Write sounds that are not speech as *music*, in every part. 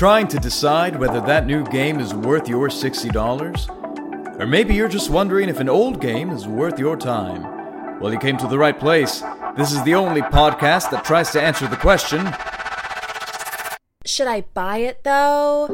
Trying to decide whether that new game is worth your $60? Or maybe you're just wondering if an old game is worth your time? Well, you came to the right place. This is the only podcast that tries to answer the question Should I buy it though?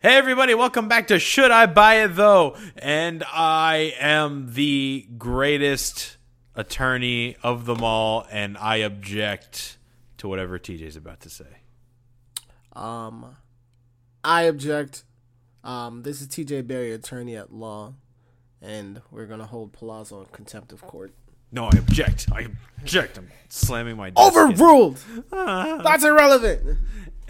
Hey everybody, welcome back to Should I Buy It Though? And I am the greatest attorney of them all, and I object to whatever TJ's about to say. Um, I object. Um, this is TJ Berry, attorney at law, and we're gonna hold Palazzo in contempt of court. No, I object. I object. I'm slamming my desk in. Overruled. That's irrelevant.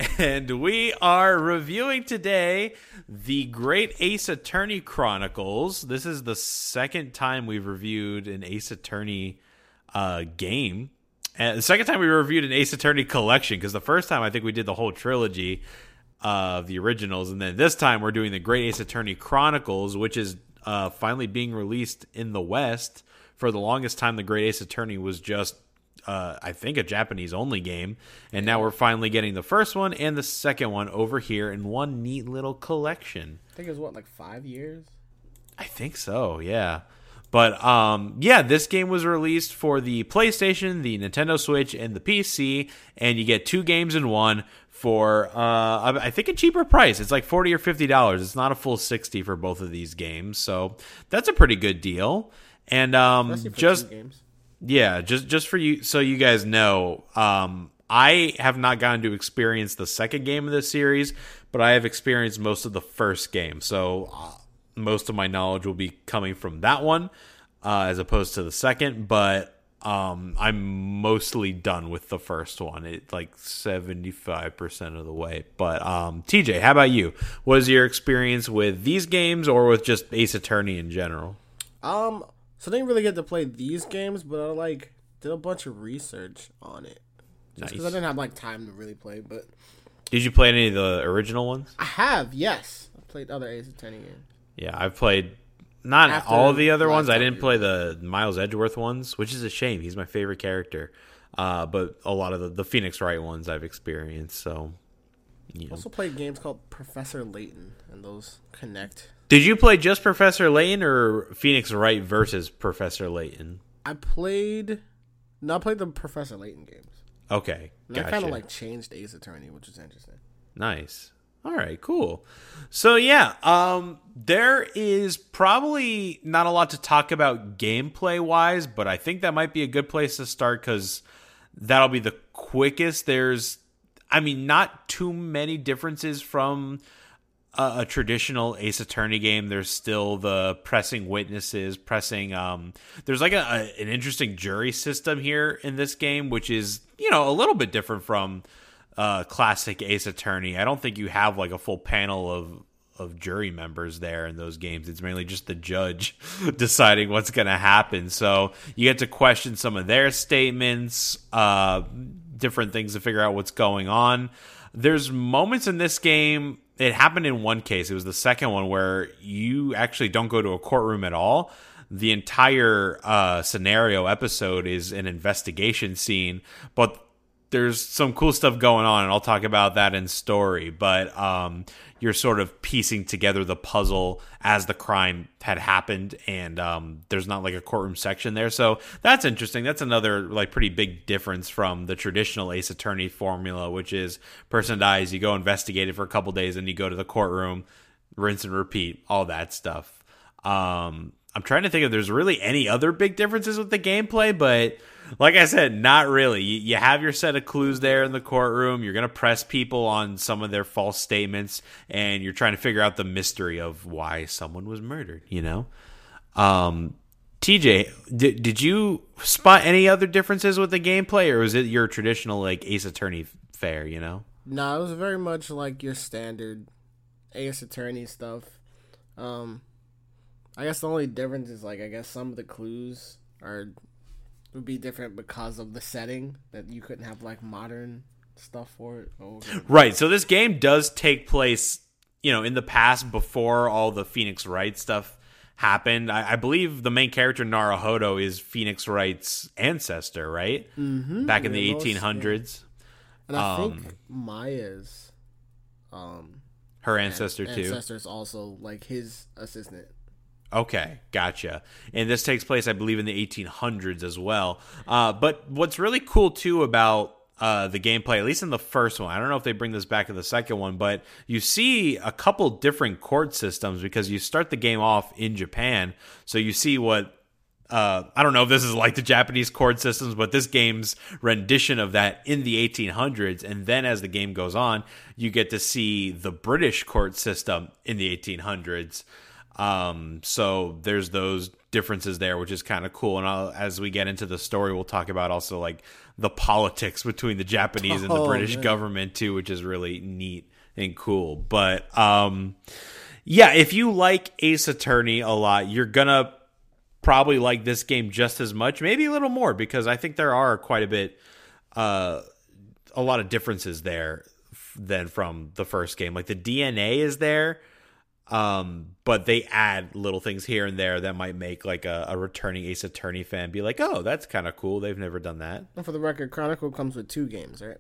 And we are reviewing today the Great Ace Attorney Chronicles. This is the second time we've reviewed an Ace Attorney uh, game. And the second time we reviewed an Ace Attorney collection, because the first time I think we did the whole trilogy of the originals. And then this time we're doing the Great Ace Attorney Chronicles, which is uh, finally being released in the West. For the longest time, the Great Ace Attorney was just uh, I think a Japanese only game, and now we're finally getting the first one and the second one over here in one neat little collection. I think it was what like five years. I think so, yeah. But um, yeah, this game was released for the PlayStation, the Nintendo Switch, and the PC, and you get two games in one for uh, I think a cheaper price. It's like forty or fifty dollars. It's not a full sixty for both of these games, so that's a pretty good deal. And um, just games. Yeah, just just for you, so you guys know, um, I have not gotten to experience the second game of this series, but I have experienced most of the first game. So uh, most of my knowledge will be coming from that one, uh, as opposed to the second. But um, I'm mostly done with the first one. It like seventy five percent of the way. But um, TJ, how about you? What is your experience with these games, or with just Ace Attorney in general? Um, so I didn't really get to play these games, but I like did a bunch of research on it. Just because I didn't have like time to really play, but Did you play any of the original ones? I have. Yes, I played other Ace Attorney games. Yeah, I've played not After all of the other ones. I didn't play the Miles Edgeworth ones, which is a shame. He's my favorite character. Uh, but a lot of the, the Phoenix Wright ones I've experienced. So, you know. Also played games called Professor Layton, and those connect. Did you play just Professor Layton or Phoenix Wright versus Professor Layton? I played. No, I played the Professor Layton games. Okay, And I kind of like changed Ace Attorney, which is interesting. Nice. All right, cool. So yeah, um there is probably not a lot to talk about gameplay wise, but I think that might be a good place to start cuz that'll be the quickest. There's I mean, not too many differences from a, a traditional Ace Attorney game. There's still the pressing witnesses, pressing. Um, there's like a, a an interesting jury system here in this game, which is you know a little bit different from uh, classic Ace Attorney. I don't think you have like a full panel of of jury members there in those games. It's mainly just the judge *laughs* deciding what's going to happen. So you get to question some of their statements, uh, different things to figure out what's going on. There's moments in this game. It happened in one case. It was the second one where you actually don't go to a courtroom at all. The entire uh, scenario episode is an investigation scene, but there's some cool stuff going on, and I'll talk about that in story. But um, you're sort of piecing together the puzzle as the crime had happened, and um, there's not like a courtroom section there, so that's interesting. That's another like pretty big difference from the traditional Ace Attorney formula, which is person dies, you go investigate it for a couple days, and you go to the courtroom, rinse and repeat, all that stuff. Um, I'm trying to think if there's really any other big differences with the gameplay, but like I said, not really. You, you have your set of clues there in the courtroom. You're going to press people on some of their false statements, and you're trying to figure out the mystery of why someone was murdered, you know? Um, TJ, did, did you spot any other differences with the gameplay, or was it your traditional, like, Ace Attorney fare, you know? No, it was very much like your standard Ace Attorney stuff. Um, I guess the only difference is like I guess some of the clues are would be different because of the setting that you couldn't have like modern stuff for it. Oh, okay. Right. So this game does take place, you know, in the past before all the Phoenix Wright stuff happened. I, I believe the main character Naruhodo is Phoenix Wright's ancestor, right? Mm-hmm. Back in the eighteen hundreds, And I Um, think Maya's um her ancestor too. ancestor is also like his assistant. Okay, gotcha. And this takes place, I believe, in the 1800s as well. Uh, but what's really cool too about uh, the gameplay, at least in the first one, I don't know if they bring this back in the second one, but you see a couple different court systems because you start the game off in Japan, so you see what. Uh, I don't know if this is like the Japanese court systems, but this game's rendition of that in the 1800s. And then as the game goes on, you get to see the British court system in the 1800s. Um, so there's those differences there, which is kind of cool. And I'll, as we get into the story, we'll talk about also like the politics *laughs* between the Japanese and the Oh, British man. government too, which is really neat and cool. But um, yeah, if you like Ace Attorney a lot, you're gonna probably like this game just as much, maybe a little more, because I think there are quite a bit, uh, a lot of differences there than from the first game. Like the DNA is there, um, but they add little things here and there that might make like a, a returning Ace Attorney fan be like, "Oh, that's kind of cool. They've never done that." And for the record, Chronicle comes with two games, right?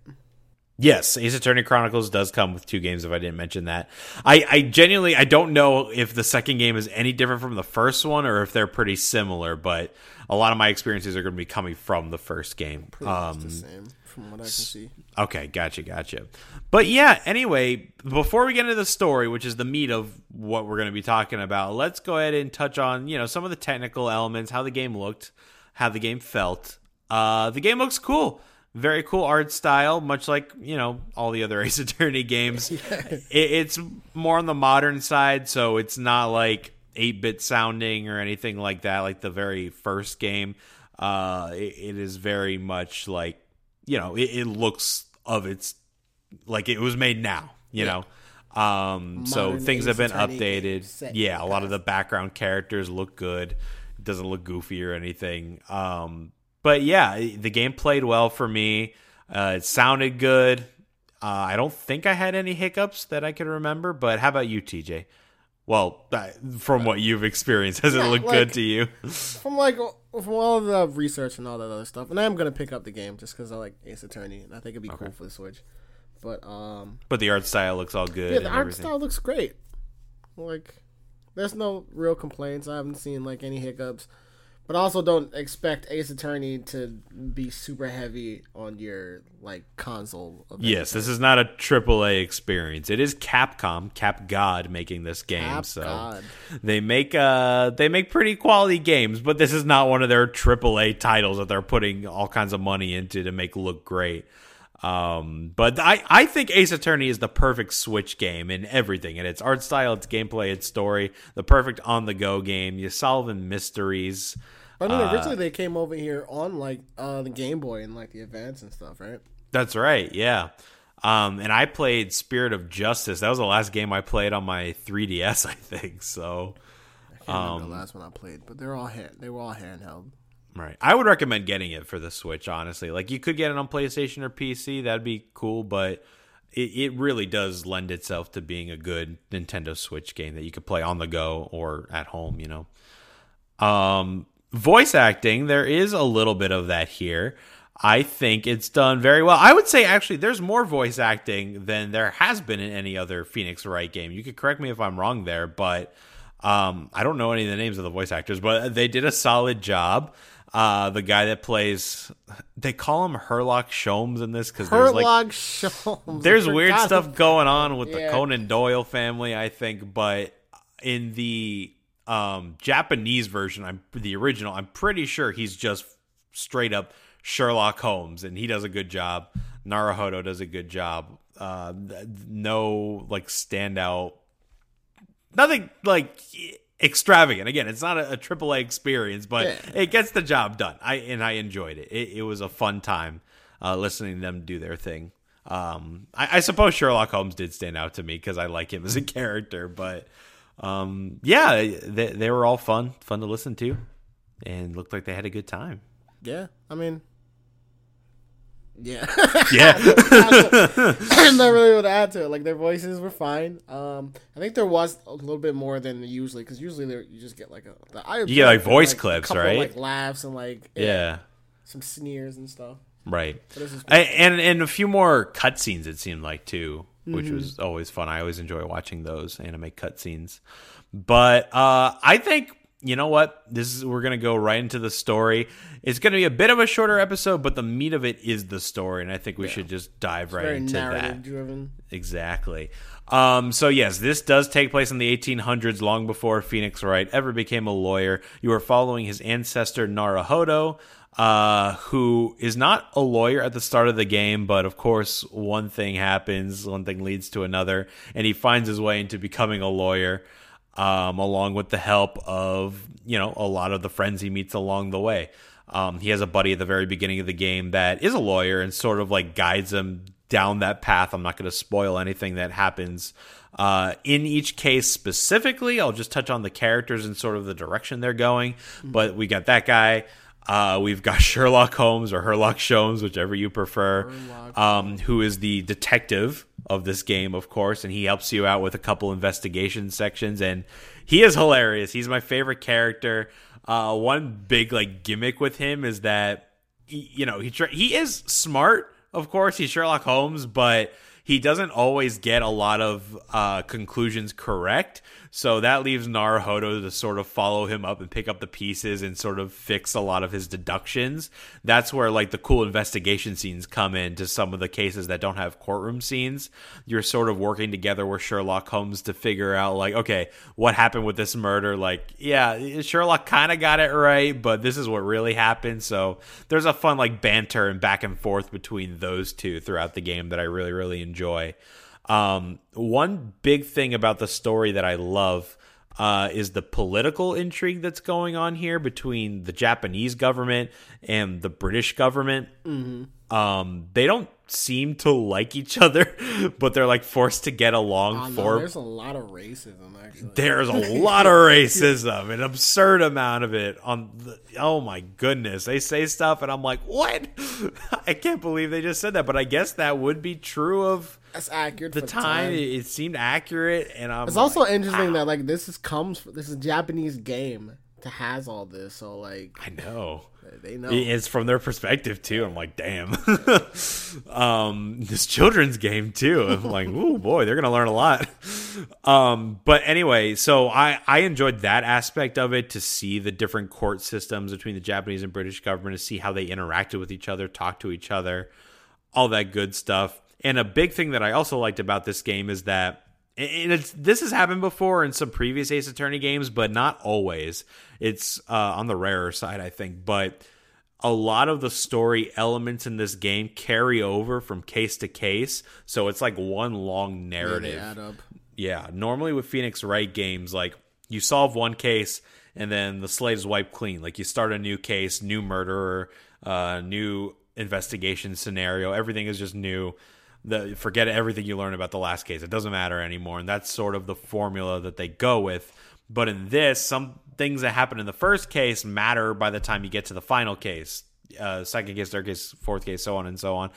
Yes, Ace Attorney Chronicles does come with two games. If I didn't mention that, I, I genuinely I don't know if the second game is any different from the first one or if they're pretty similar. But a lot of my experiences are going to be coming from the first game. Pretty much Um, the same from what I can see. Okay, gotcha, gotcha. But yeah, anyway, before we get into the story, which is the meat of what we're going to be talking about, let's go ahead and touch on you know some of the technical elements, how the game looked, how the game felt. Uh, the game looks cool, very cool art style, much like you know all the other *laughs* Ace Attorney games. *laughs* it, it's more on the modern side, so it's not like eight bit sounding or anything like that, like the very first game. Uh, it, it is very much like you know it, it looks of its like it was made now you know? Um so things have been updated. yeah a lot of the background characters look good. It doesn't look goofy or anything. Um but yeah the game played well for me uh it sounded good uh, i don't think i had any hiccups that i could remember but how about you tj well uh, from what you've experienced *laughs* has it Yeah, looked like- good to you *laughs* From like from all the research and all that other stuff, and I am gonna pick up the game just because I like Ace Attorney, and I think it'd be cool for the Switch. But um, but the art style looks all good yeah, the art everything. style looks great. Like, there's no real complaints. I haven't seen like any hiccups, but also don't expect Ace Attorney to be super heavy on your like console. Yes, this is not a AAA experience. It is Capcom, Cap God, making this game. Cap so God. they make uh they make pretty quality games, but this is not one of their AAA titles that they're putting all kinds of money into to make look great. Um, but I, I think Ace Attorney is the perfect Switch game in everything. In its art style, its gameplay, its story, the perfect on the go game. You're solving mysteries. I Uh, mean, originally they came over here on like uh the Game Boy and like the Advance and stuff, right? That's right. Yeah. Um, and I played Spirit of Justice. That was the last game I played on my 3DS, *laughs* I think. So, I can't remember Um, the last one I played, but they're all hand, they were all handheld. right. I would recommend getting it for the Switch, honestly. Like, you could get it on PlayStation or PC. That'd be cool, but it, it really does lend itself to being a good Nintendo Switch game that you could play on the go or at home, you know. Um, voice acting, there is a little bit of that here. I think it's done very well. I would say actually there's more voice acting than there has been in any other Phoenix Wright game. You could correct me if I'm wrong there, but um, I don't know any of the names of the voice actors, but they did a solid job. Uh, the guy that plays, they call him Herlock Sholmes in this because there's like Herlock Sholmes. there's weird stuff going on with the Conan Doyle family, I think, but in the um, Japanese version, I'm the original. I'm pretty sure he's just straight up Sherlock Holmes, and he does a good job. Naruhodo does a good job. Uh, no like standout, nothing like extravagant. Again, it's not a, a AAA experience, but Yeah. it gets the job done. I and I enjoyed it. It, it was a fun time uh, listening to them do their thing. Um, I, I suppose Sherlock Holmes did stand out to me because I like him as a *laughs* character, but um, yeah, they, they were all fun, fun to listen to, and looked like they had a good time. Yeah, I mean, Yeah. *laughs* Yeah. *laughs* I'm not really able to add to it. Like their voices were fine. Um, I think there was a little bit more than usually because usually you just get like a the I You get, like, voice clips, couple, right? Like laughs and like yeah. some sneers and stuff. Right. I, and and a few more cutscenes it seemed like too, which Mm-hmm. was always fun. I always enjoy watching those anime cutscenes. But uh, I think you know what? This is we're gonna go right into the story. It's gonna be a bit of a shorter episode, but the meat of it is the story, and I think we should just dive right Very into that. driven. Exactly. Um, so yes, this does take place in the 1800s, long before Phoenix Wright ever became a lawyer. You are following his ancestor Naruhodo, uh, who is not a lawyer at the start of the game, but of course, one thing happens, one thing leads to another, and he finds his way into becoming a lawyer. Um, along with the help of you know a lot of the friends he meets along the way. Um, he has a buddy at the very beginning of the game that is a lawyer and sort of like guides him down that path. I'm not going to spoil anything that happens uh, in each case specifically. I'll just touch on the characters and sort of the direction they're going. But we got that guy. Uh, we've got *laughs* Sherlock Holmes or Herlock Sholmes, whichever you prefer, um, who is the detective of this game, of course, and he helps you out with a couple investigation sections. And he is hilarious. He's my favorite character. Uh, one big like gimmick with him is that he, you know he tr- he is smart. Of course, he's Sherlock Holmes, but he doesn't always get a lot of uh, conclusions correct. So that leaves Naruhodo to sort of follow him up and pick up the pieces and sort of fix a lot of his deductions. That's where like the cool investigation scenes come in to some of the cases that don't have courtroom scenes. You're sort of working together with Sherlock Holmes to figure out like, okay, what happened with this murder? Like, yeah, Sherlock kind of got it right, but this is what really happened. So there's a fun like banter and back and forth between those two throughout the game that I really, really enjoy. Um, one big thing about the story that I love uh, is the political intrigue that's going on here between the Japanese government and the British government. Um, they don't seem to like each other, *laughs* but they're like forced to get along Oh, no, for there's a lot of racism actually. there's a *laughs* lot of racism, an absurd amount of it. On the, oh my goodness, they say stuff, and I'm like, what? *laughs* I can't believe they just said that. But I guess that would be true of That's accurate. the for time. It, it seemed accurate, and I'm. It's also interesting "Wow." that like this is comes this is a Japanese game to has all this, so like I know. They know. It's from their perspective too. I'm like, damn. *laughs* um, this children's game too. I'm like, *laughs* oh boy, they're gonna learn a lot. Um, but anyway, so I I enjoyed that aspect of it to see the different court systems between the Japanese and British government to see how they interacted with each other, talked to each other, all that good stuff. And a big thing that I also liked about this game is that and it's this has happened before in some previous Ace Attorney games, but not always. It's uh, on the rarer side, I think. But a lot of the story elements in this game carry over from case to case, so it's like one long narrative. add up. Yeah, normally with Phoenix Wright games, like you solve one case and then the slate is wiped clean. Like you start a new case, new murderer, uh, new investigation scenario. Everything is just new. The forget everything you learned about the last case. It doesn't matter anymore, and that's sort of the formula that they go with. But in this, some things that happen in the first case matter by the time you get to the final case. Uh, second case, third case, fourth case, so on and so on,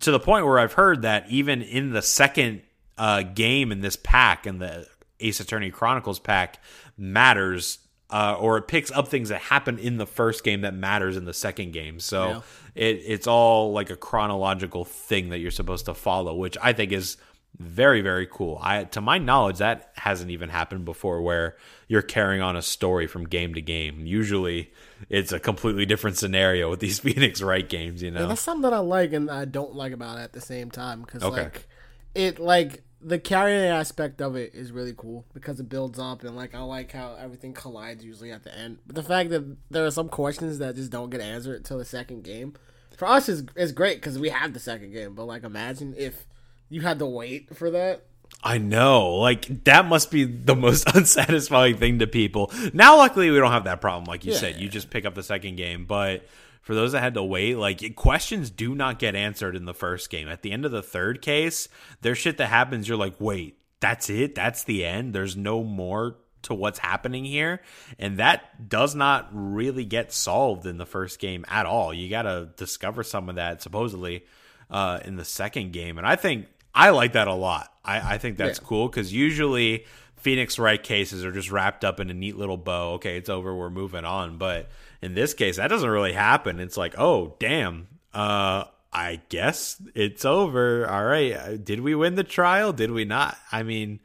to the point where I've heard that even in the second uh, game in this pack, in the Ace Attorney Chronicles pack, matters, uh, or it picks up things that happen in the first game that matters in the second game. So Yeah. it, it's all like a chronological thing that you're supposed to follow, which I think is very very cool. I to my knowledge that hasn't even happened before where you're carrying on a story from game to game. Usually it's a completely different scenario with these *laughs* Phoenix Wright games, you know. Yeah, that's something that I like and I don't like about it at the same time because Okay. like it like the carrying aspect of it is really cool because it builds up and like I like how everything collides usually at the end. But the fact that there are some questions that just don't get answered until the second game for us is is great because we have the second game. But like imagine if you had to wait for that. I know. Like that must be the most *laughs* unsatisfying thing to people. Now luckily we don't have that problem like you Yeah. said. You just pick up the second game, but for those that had to wait, like questions do not get answered in the first game. At the end of the third case, there's shit that happens you're like, "Wait, that's it? That's the end? There's no more to what's happening here and that does not really get solved in the first game at all you got to discover some of that supposedly uh, in the second game and i think i like that a lot i, I think that's Yeah. cool because usually phoenix wright cases are just wrapped up in a neat little bow okay it's over we're moving on but in this case that doesn't really happen it's like oh damn uh i guess it's over all right Uh, did we win the trial did we not i mean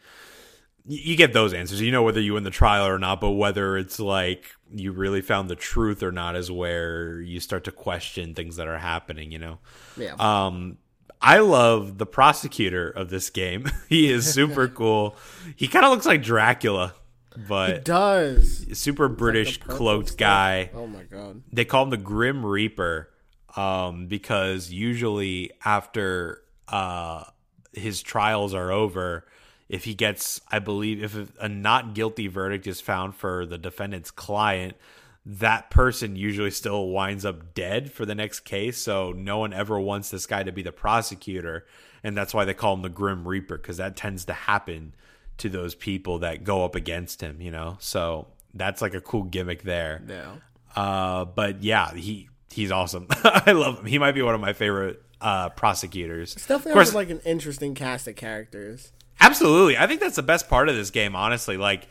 you get those answers. You know whether you win the trial or not, but whether it's like you really found the truth or not is where you start to question things that are happening, you know? Yeah. Um, I love the prosecutor of this game. *laughs* he is super *laughs* cool. He kind of looks like Dracula, it but does. super British purple cloaked stuff. guy Oh my god. they call him the Grim Reaper um, because usually after uh, his trials are over, if he gets, I believe, if a not guilty verdict is found for the defendant's client, that person usually still winds up dead for the next case. So no one ever wants this guy to be the prosecutor. And that's why they call him the Grim Reaper because that tends to happen to those people that go up against him, you know? So that's like a cool gimmick there. Yeah. Uh, but yeah, he he's awesome. *laughs* I love him. He might be one of my favorite uh, prosecutors. It's definitely of course, like an interesting cast of characters. absolutely. I think that's the best part of this game. Honestly, like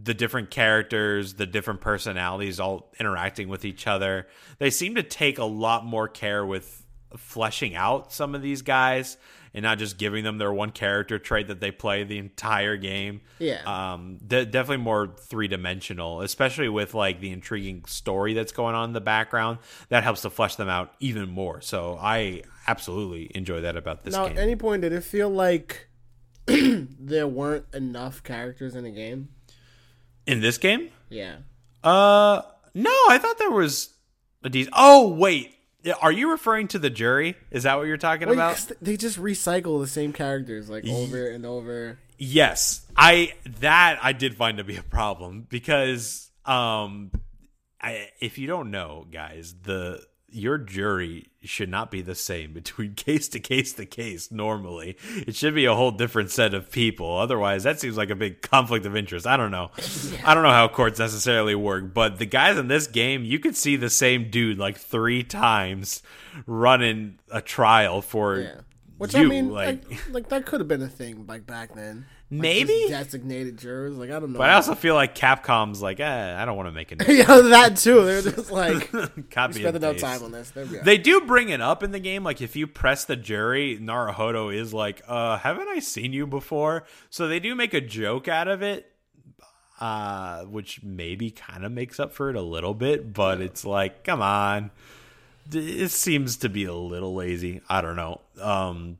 the different characters, the different personalities, all interacting with each other. They seem to take a lot more care with fleshing out some of these guys and not just giving them their one character trait that they play the entire game. Yeah. Um, de- definitely more three dimensional, especially with like the intriguing story that's going on in the background. That helps to flesh them out even more. So I absolutely enjoy that about this now, game. at any point did it feel like *clears throat* there weren't enough characters in the game? in this game, Yeah. uh, no, I thought there was a decent. Oh wait, are you referring to the jury? Is that what you're talking Well, about? they just recycle the same characters like over and over. Yes, I that I did find to be a problem because um I if you don't know, guys, the your jury should not be the same *laughs* between case to case to case normally. It should be a whole different set of people. Otherwise, that seems like a big conflict of interest. I don't know. *laughs* I don't know how courts necessarily work, but the guys in this game, you could see the same dude like 3 times running a trial for Yeah. Which you I mean, like like, like that could have been a thing like back then. Like, Maybe? just designated jurors. Like I don't know. But I also feel like Capcom's like, eh, I don't want to make a *laughs* new yeah, that too. They're just *laughs* like copy spend and enough time on this. There we go. They do bring it up in the game. Like if you press the jury, Naruhodo is like, uh, haven't I seen you before? So they do make a joke out of it, uh, which maybe kind of makes up for it a little bit, but it's like, come on. It seems to be a little lazy. I don't know. Um,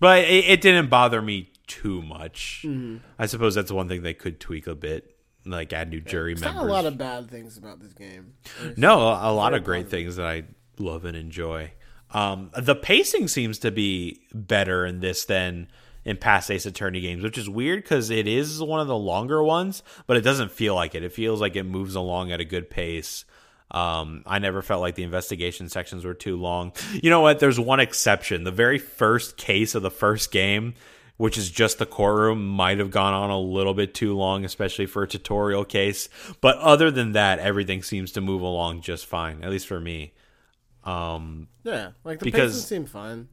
but it, it didn't bother me too much. Mm-hmm. I suppose that's one thing they could tweak a bit, like add new jury members. not a lot of bad things about this game. There's- No, a a lot of great things that I love and enjoy. Um, the pacing seems to be better in this than in past Ace Attorney games, which is weird because it is one of the longer ones, but it doesn't feel like it. It feels like it moves along at a good pace. Um, I never felt like the investigation sections were too long. You know what? There's one exception. The very first case of the first game, which is just the courtroom, might have gone on a little bit too long, especially for a tutorial case. But other than that, everything seems to move along just fine, at least for me. Um, Yeah, like the Because- pacing seemed fine.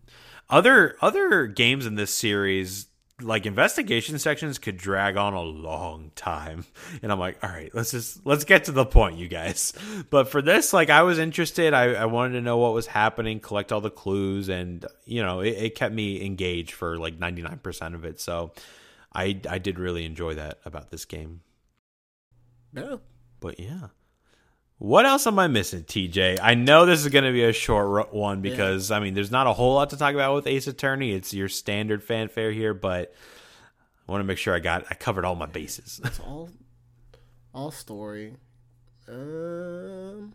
other other games in this series like investigation sections could drag on a long time. *laughs* And i'm like all right let's just let's get to the point you guys. *laughs* But for this like i was interested. I, I wanted to know what was happening collect all the clues and you know it, it kept me engaged for like 99% of it. So i i did really enjoy that about this game. Yeah. but yeah. What else am I missing, TJ? I know this is going to be a short one because I mean, there's not a whole lot to talk about with Ace Attorney. It's your standard fanfare here, but I want to make sure I got I covered all my bases. It's all all story. Um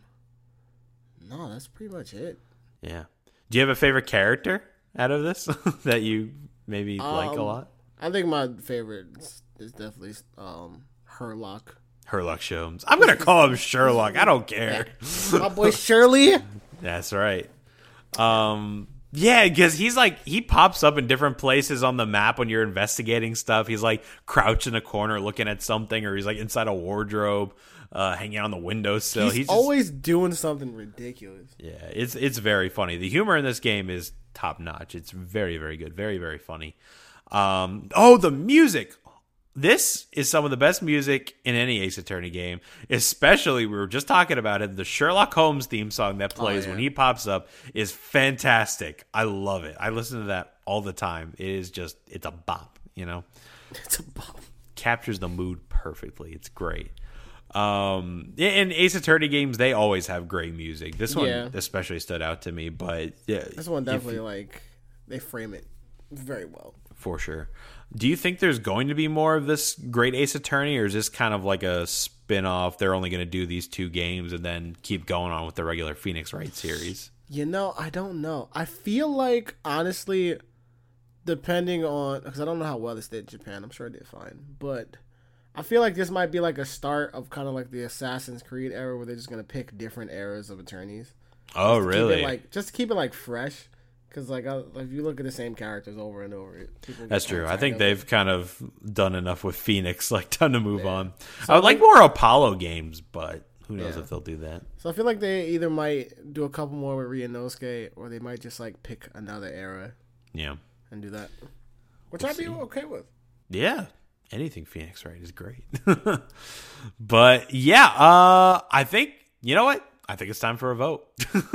No, that's pretty much it. yeah. Do you have a favorite character out of this *laughs* that you maybe like a Um, lot? I think my favorite is, is definitely um Herlock. Herlock Sholmes. I'm gonna call him Sherlock. I don't care. *laughs* My boy Shirley. That's right. Um, Yeah, because he's like he pops up in different places on the map when you're investigating stuff. He's like crouched in a corner looking at something, or he's like inside a wardrobe, uh, hanging out on the windowsill. He's, He's, just- always doing something ridiculous. yeah, it's it's very funny. The humor in this game is top notch. It's very very good, very very funny. Um, oh, the music. This is some of the best music in any Ace Attorney game. Especially, we were just talking about it. The Sherlock Holmes theme song that plays yeah. when he pops up is fantastic. I love it. I listen to that all the time. It is just, it's a bop, you know? *laughs* It's a bomb. captures the mood perfectly. It's great. Um, in Ace Attorney games, they always have great music. This one Yeah. especially stood out to me, but yeah, This one if- definitely like they frame it very well. for sure. Do you think there's going to be more of this great Ace Attorney, or is this kind of like a spin off? They're only going to do these two games and then keep going on with the regular Phoenix Wright series? You know, I don't know. I feel like honestly, depending on because I don't know how well this did in Japan. I'm sure it did fine, but I feel like this might be like a start of kind of like the Assassin's Creed era where they're just gonna pick different eras of attorneys. Oh, it, really? like just to keep it like fresh. Because like, like if you look at the same characters over and over, it, people get That's true. I think they've kind of done enough with Phoenix. *laughs* Like, time to move on. I would like more Apollo games, but who knows Yeah. if they'll do that. So I feel like they either might do a couple more with Ryunosuke, or they might just like pick another era Yeah. and do that, which I'd be okay with. Yeah. Anything Phoenix Wright is great. *laughs* but yeah, uh, I think, you know what? I think it's time for a vote. *laughs*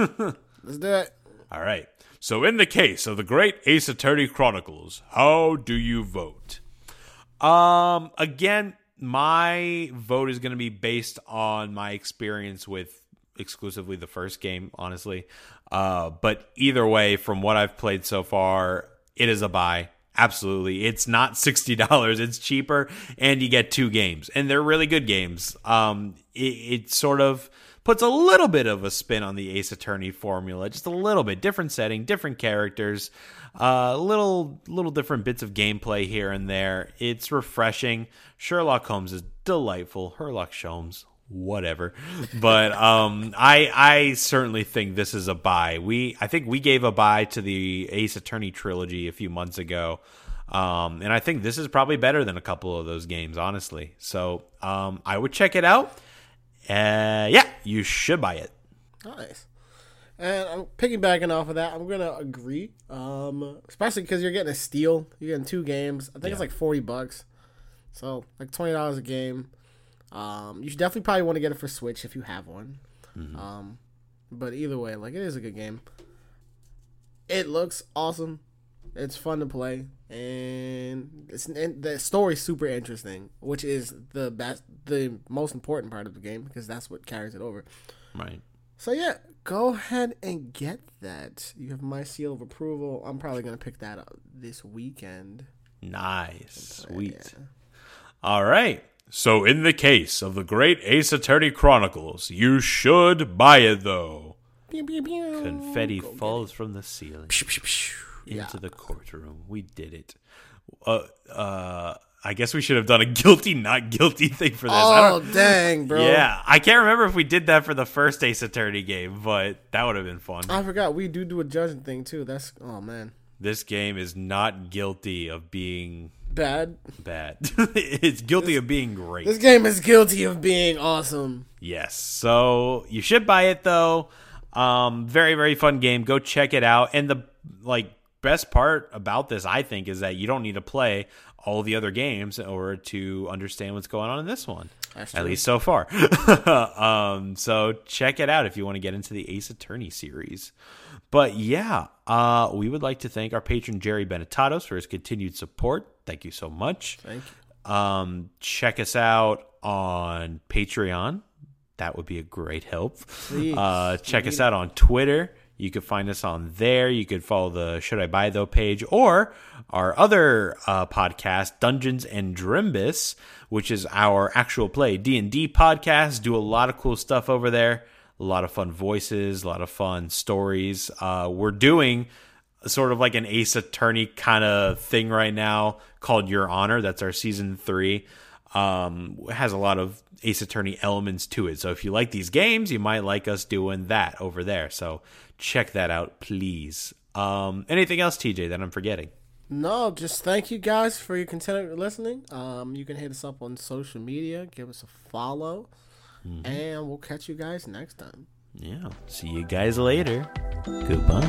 Let's do it. All right. So, in the case of the Great Ace Attorney Chronicles, how do you vote? Um, again, my vote is going to be based on my experience with exclusively the first game, honestly. Uh, but either way, from what I've played so far, it is a buy. Absolutely. It's not $60. It's cheaper and you get two games and they're really good games. Um, it, it sort of puts a little bit of a spin on the Ace Attorney formula, just a little bit different setting, different characters, uh, little little different bits of gameplay here and there. It's refreshing. Sherlock Holmes is delightful. Sherlock Holmes, whatever. But *laughs* um, I I certainly think this is a buy. We I think we gave a buy to the Ace Attorney trilogy a few months ago. Um, and I think this is probably better than a couple of those games, honestly. So um, I would check it out. Uh, yeah, you should buy it. Nice. And I'm piggybacking off of that. I'm gonna agree, um, especially because you're getting a steal. You're getting two games. I think it's like forty bucks, so like twenty dollars a game. Um, you should definitely probably want to get it for Switch if you have one. Um, but either way, like it is a good game. It looks awesome. It's fun to play, and it's and the story's super interesting, which is the best, the most important part of the game because that's what carries it over. Right. So yeah, go ahead and get that. You have my seal of approval. I'm probably gonna pick that up this weekend. Nice. Sweet. All right. So, in the case of the Great Ace Attorney Chronicles, you should buy it though. Pew, pew, pew. Confetti Go falls from the ceiling it. into Yeah. the courtroom. We did it. Uh, uh, I guess we should have done a guilty, not guilty thing for this. Oh dang, bro! yeah, I can't remember if we did that for the first Ace Attorney game, but that would have been fun. I forgot we do do a judging thing too. That's oh man, This game is not guilty of being bad. bad. *laughs* it's guilty of being great. This game is guilty of being awesome. Yes. So you should buy it though. Um, very very fun game. Go check it out. And the like best part about this, I think, is that you don't need to play all the other games in order to understand what's going on in this one. At least so far. *laughs* um, so check it out if you want to get into the Ace Attorney series. But yeah, uh, we would like to thank our patron Jerry Benetatos for his continued support. Thank you so much. Thank you. Um, check us out on Patreon. That would be a great help. Please. Uh, check us out on Twitter. You could find us on there. You could follow the Should I Buy Though page or our other uh, podcast, Dungeons and Drimbus, which is our actual play D and D podcast. Do a lot of cool stuff over there. A lot of fun voices, a lot of fun stories. Uh, we're doing sort of like an Ace Attorney kind of thing right now called Your Honor. That's our season three. Um, has a lot of Ace Attorney elements to it. So if you like these games, you might like us doing that over there. So check that out, please. Um, anything else, TJ, that I'm forgetting? No, just thank you guys for your continued listening. Um, you can hit us up on social media, give us a follow, and we'll catch you guys next time. Yeah. See you guys later. Goodbye.